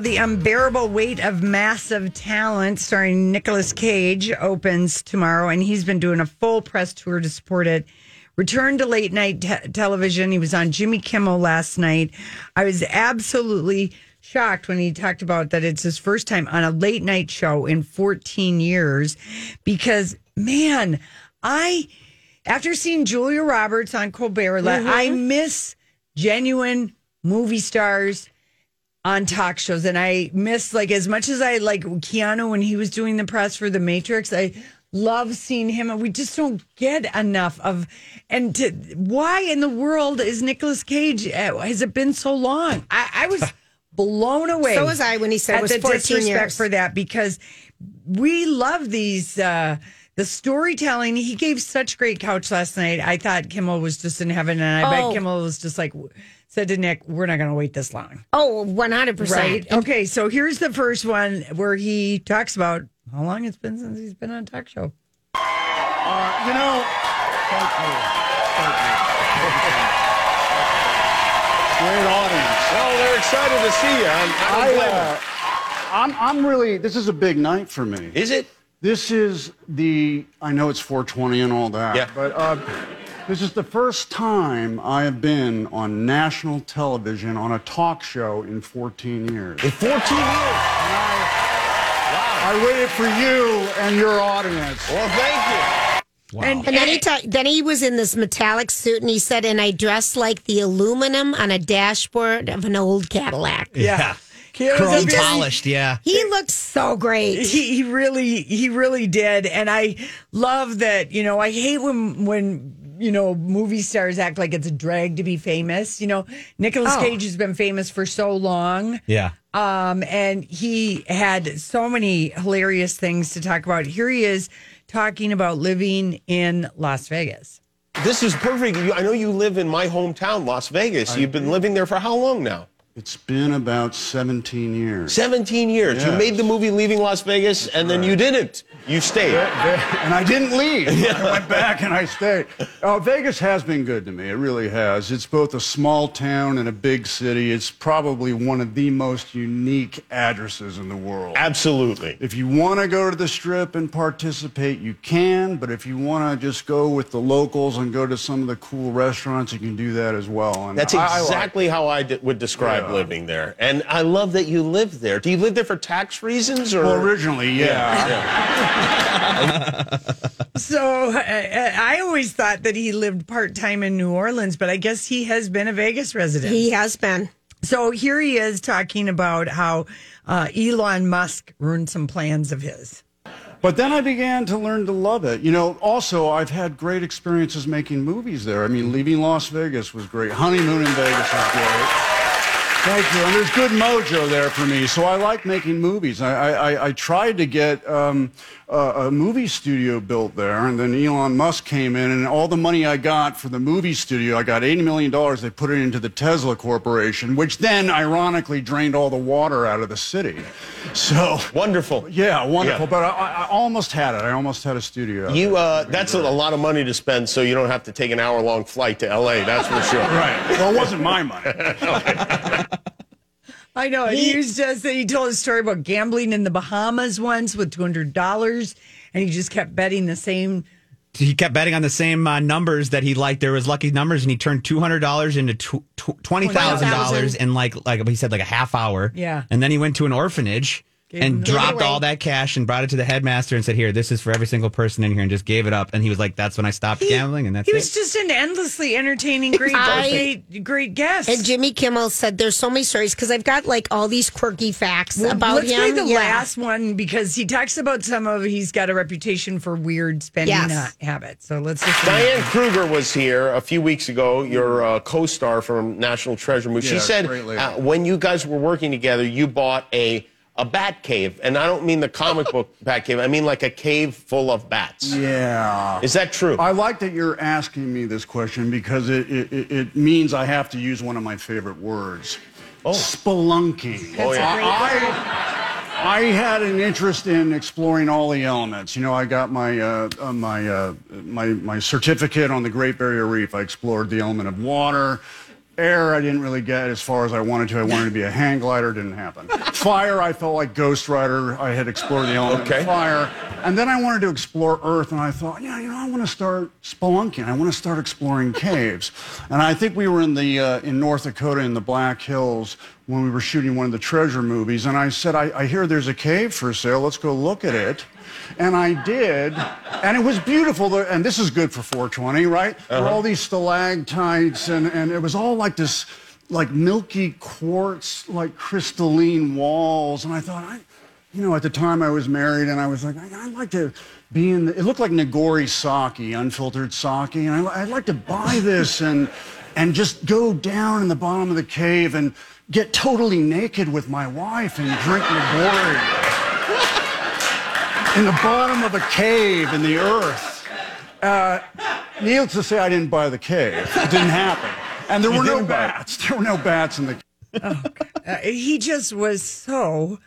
The unbearable weight of massive talent, starring Nicolas Cage, opens tomorrow, and he's been doing a full press tour to support it. Returned to late night te- television. He was on Jimmy Kimmel last night. I was absolutely shocked when he talked about that it's his first time on a late night show in 14 years because, man, I, after seeing Julia Roberts on Colbert, mm-hmm. I miss genuine movie stars on talk shows and I miss like as much as I like Keanu when he was doing the press for the Matrix I love seeing him and we just don't get enough of and to, why in the world is Nicolas Cage uh, has it been so long? I, I was blown away so was I when he said it was 14 years. for that because we love these uh the storytelling. He gave such great couch last night. I thought Kimmel was just in heaven and I oh. bet Kimmel was just like said to Nick, "We're not going to wait this long." Oh, Oh, one hundred percent. Right. Okay. So here's the first one where he talks about how long it's been since he's been on a talk show. Uh, you know, thank you, thank you. Great audience. Well, they're excited to see you. I'm, I, uh, I'm, I'm really. This is a big night for me. Is it? This is the. I know it's 420 and all that. Yeah. But. Uh, this is the first time I have been on national television on a talk show in 14 years. In 14 years? I, wow. I waited for you and your audience. Well, thank you. Wow. And, and then he ta- then he was in this metallic suit, and he said, "And I dressed like the aluminum on a dashboard of an old Cadillac." Yeah. Chrome polished, yeah. He looked so great. He, he really, he really did, and I love that. You know, I hate when when you know, movie stars act like it's a drag to be famous. You know, Nicolas oh. Cage has been famous for so long. Yeah. Um, and he had so many hilarious things to talk about. Here he is talking about living in Las Vegas. This is perfect. I know you live in my hometown, Las Vegas. You've been living there for how long now? It's been about 17 years. 17 years. Yes. You made the movie Leaving Las Vegas, That's and then you didn't. You stayed. And I didn't leave. Yeah. I went back and I stayed. Uh, Vegas has been good to me. It really has. It's both a small town and a big city. It's probably one of the most unique addresses in the world. Absolutely. If you want to go to the strip and participate, you can. But if you want to just go with the locals and go to some of the cool restaurants, you can do that as well. And That's exactly I like how I would describe yeah. living there. And I love that you live there. Do you live there for tax reasons? or Well, originally, yeah. yeah. so I, I always thought that he lived part time in New Orleans, but I guess he has been a Vegas resident. He has been. So here he is talking about how uh, Elon Musk ruined some plans of his. But then I began to learn to love it. You know, also, I've had great experiences making movies there. I mean, leaving Las Vegas was great. Honeymoon in Vegas was great. Thank you. And there's good mojo there for me. So I like making movies. I, I, I tried to get um, a, a, movie studio built there, and then Elon Musk came in, and all the money I got for the movie studio, I got $80 million. They put it into the Tesla Corporation, which then ironically drained all the water out of the city. So wonderful. Yeah, wonderful. Yeah. But I, I, almost had it. I almost had a studio. You, uh, that's a, a, lot of money to spend, so you don't have to take an hour long flight to LA. That's for sure. right. Well, it wasn't my money. I know. He, he was just he told a story about gambling in the Bahamas once with two hundred dollars, and he just kept betting the same he kept betting on the same uh, numbers that he liked. There was lucky numbers, and he turned two hundred dollars into tw- tw- twenty thousand dollars in like like he said like a half hour. Yeah. and then he went to an orphanage and dropped Gave it away. all that cash and brought it to the headmaster and said, "Here, this is for every single person in here," and just gave it up. And he was like, "That's when I stopped gambling," and that's He it. was just an endlessly entertaining, great, I- great, great guest. And Jimmy Kimmel said there's so many stories because I've got like all these quirky facts Well, about let's him. play the Yeah. last one because he talks about some of he's got a reputation for weird spending Yes. uh, habits. So let's just Diane Kruger was here a few weeks ago, your uh, co-star from National Treasure movie. she said uh, when you guys were working together, you bought a a bat cave, and I don't mean the comic book bat cave. I mean like a cave full of bats. Yeah. Is that true? I like that you're asking me this question because it, it, it- means I have to use one of my favorite words. Oh. Spelunking. Oh, yeah. I, I had an interest in exploring all the elements. You know, I got my uh, uh, my, uh, my my certificate on the Great Barrier Reef. I explored the element of water. Air, I didn't really get as far as I wanted to. I wanted to be a hang glider, didn't happen. Fire, I felt like Ghost Rider. I had explored the element Okay. of fire. And then I wanted to explore Earth, and I thought, yeah, you know, I want to start spelunking. I want to start exploring caves. And I think we were in the uh, in North Dakota in the Black Hills when we were shooting one of the treasure movies, and I said, I, I hear there's a cave for sale. Let's go look at it. And I did, and it was beautiful. And this is good for 420, right? There were uh-huh. all these stalactites, and, and it was all like this, like milky quartz, like crystalline walls. And I thought, I, you know, at the time I was married, and I was like, I- I'd like to be in. The, it looked like Nigori sake, unfiltered sake, and I, I'd like to buy this and and just go down in the bottom of the cave and get totally naked with my wife and drink Nigori in the bottom of a cave in the earth. Uh, needless to say, I didn't buy the cave. It didn't happen, and there were no didn't it. bats. There were no bats in the. Uh, he just was so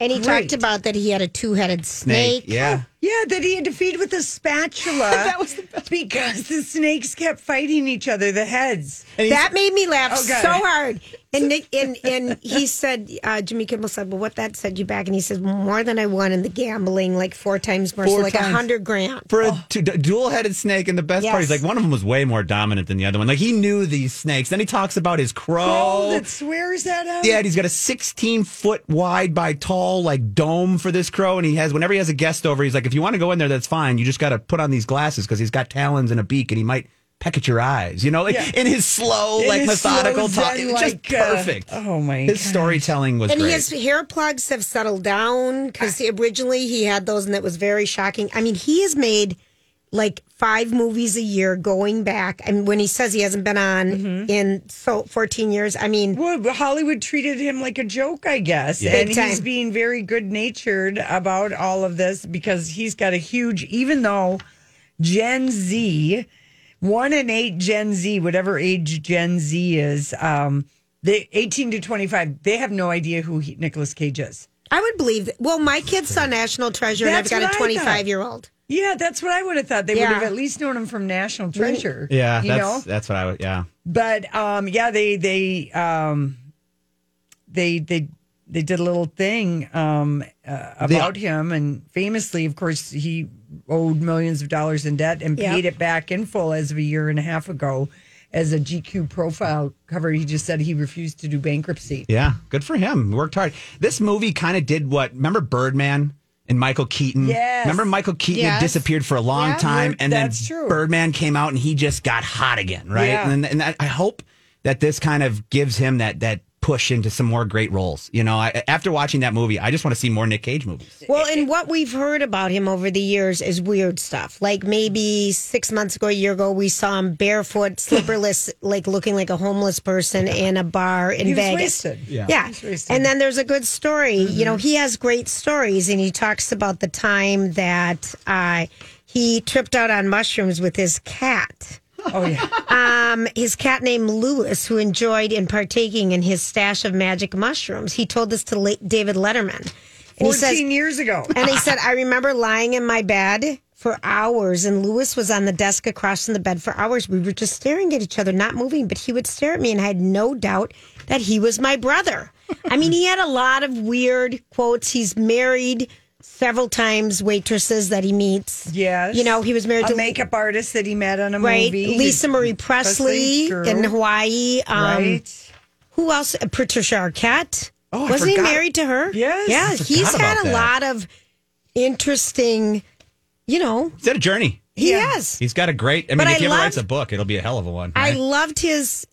And he Great. talked about that he had a two headed snake. Yeah. Yeah that he had to feed with a spatula. that was the best because the snakes kept fighting each other, the heads. That made me laugh Oh, God. so hard. And Nick, and and he said, uh, Jimmy Kimmel said, "Well, what that set you back?" And he says, "More than I won in the gambling, like four times more, so like a times. hundred grand." for a t- dual-headed snake, and the best part is Yes. like one of them was way more dominant than the other one. Like he knew these snakes. Then he talks about his crow. Oh, that swears at him. Yeah, and he's got a 16 foot wide by tall like dome for this crow, and he has whenever he has a guest over, he's like, if you want to go in there, that's fine. You just got to put on these glasses because he's got talons and a beak, and he might peck at your eyes. You know, like Yeah. in his slow, In like his methodical talk, zen, it was just like, uh, perfect. oh, my his gosh. storytelling was And great. his hair plugs have settled down because originally he had those, and that was very shocking. I mean, he has made like five movies a year going back. And when he says he hasn't been on Mm-hmm. in so 14 years, I mean, Well, Hollywood treated him like a joke, I guess. Yeah. And he's being very good natured about all of this because he's got a huge, even though Gen Z, one and eight Gen Z, whatever age Gen Z is, um, they 18 to 25, they have no idea who he, Nicolas Cage is. I would believe. Well, my kids saw National Treasure, That's and I've got a I thought. 25 year old. Yeah, that's what I would have thought. They Yeah. would have at least known him from National Treasure. yeah, you that's know. that's what I would. Yeah, But um, yeah, they they um, they they they did a little thing um, uh, about him, and famously, of course, he owed millions of dollars in debt and Yep. paid it back in full as of a year and a half ago. As a GQ profile cover, he just said he refused to do bankruptcy. yeah, good for him. Worked hard. This movie kind of did what? Remember Birdman? And Michael Keaton. Yes. Remember Michael Keaton had disappeared for a long Yeah. time, and then true. Birdman came out, and he just got hot again, right? Yeah. And, and I hope that this kind of gives him that that push into some more great roles. You know, I, after watching that movie, I just want to see more Nick Cage movies. Well, and what we've heard about him over the years is weird stuff. Like maybe six months ago, a year ago, we saw him barefoot, slipperless, like looking like a homeless person in a bar in He was Vegas. wasted. Yeah. Yeah. He was wasted. And then there's a good story. You know, he has great stories, and he talks about the time that uh, he tripped out on mushrooms with his cat. Oh yeah, Um, his cat named Lewis, who enjoyed in partaking in his stash of magic mushrooms. He told this to late David Letterman. And he fourteen says, years ago. and he said, I remember lying in my bed for hours, and Lewis was on the desk across from the bed for hours. We were just staring at each other, not moving, but he would stare at me, and I had no doubt that he was my brother. I mean, he had a lot of weird quotes. He's married several times waitresses that he meets. Yes. You know, he was married a to makeup artist that he met on a right movie. Lisa Marie Presley, Presley, in Hawaii. Um, right. Who else? Uh, Patricia Arquette. Oh, I Wasn't he married to her? Yes. Yeah, I he's forgot had a that. lot of interesting, you know, He's had a journey. he Yeah. has. He's got a great. I mean, But if I he ever loved- writes a book, it'll be a hell of a one. I loved his.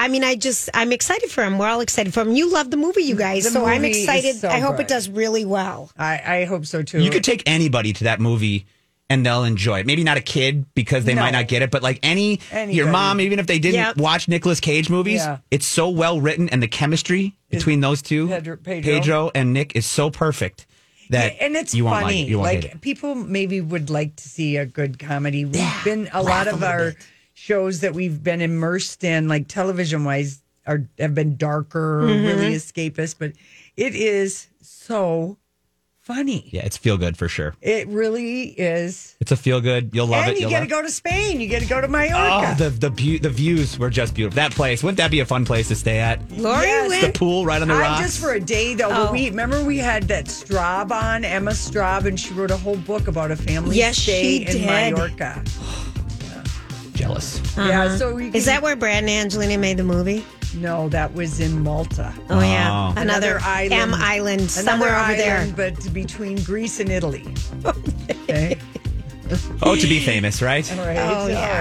I mean, I just, I'm excited for him. We're all excited for him. You love the movie, you guys. The so I'm movie is excited. so I hope good. it does really well. I, I hope so too. You could take anybody to that movie and they'll enjoy it. Maybe not a kid because they No. might not get it, but like any your Anybody. mom, even if they didn't Yep. watch Nicolas Cage movies, Yeah. it's so well written and the chemistry between those two, Pedro- Pedro. and Nick, is so perfect that and it's you won't funny. like it. You won't like hate it. people maybe would like to see a good comedy. We've been a lot of our shows that we've been immersed in, like television wise, are have been darker, Mm-hmm. really escapist. But it is so funny. Yeah, it's feel good for sure. It really is. It's a feel good. You'll love and it. you You'll get to go to Spain. You get to go to Oh, Mallorca. the the bu- the views were just beautiful. That place wouldn't that be a fun place to stay at? Lori Yes. The pool right on the I'm just for a day though. Oh. We remember we had that Straub on Emma Straub, and she wrote a whole book about a family Yes, stay she in did. Mallorca. Jealous. Yeah, so we Uh-huh. Is that where Brad and Angelina made the movie? No, that was in Malta. Oh, yeah. Oh. Another, island, M island, somewhere Another over island, but between Greece and Italy. Okay. Oh, to be famous, right? All right. Oh, yeah.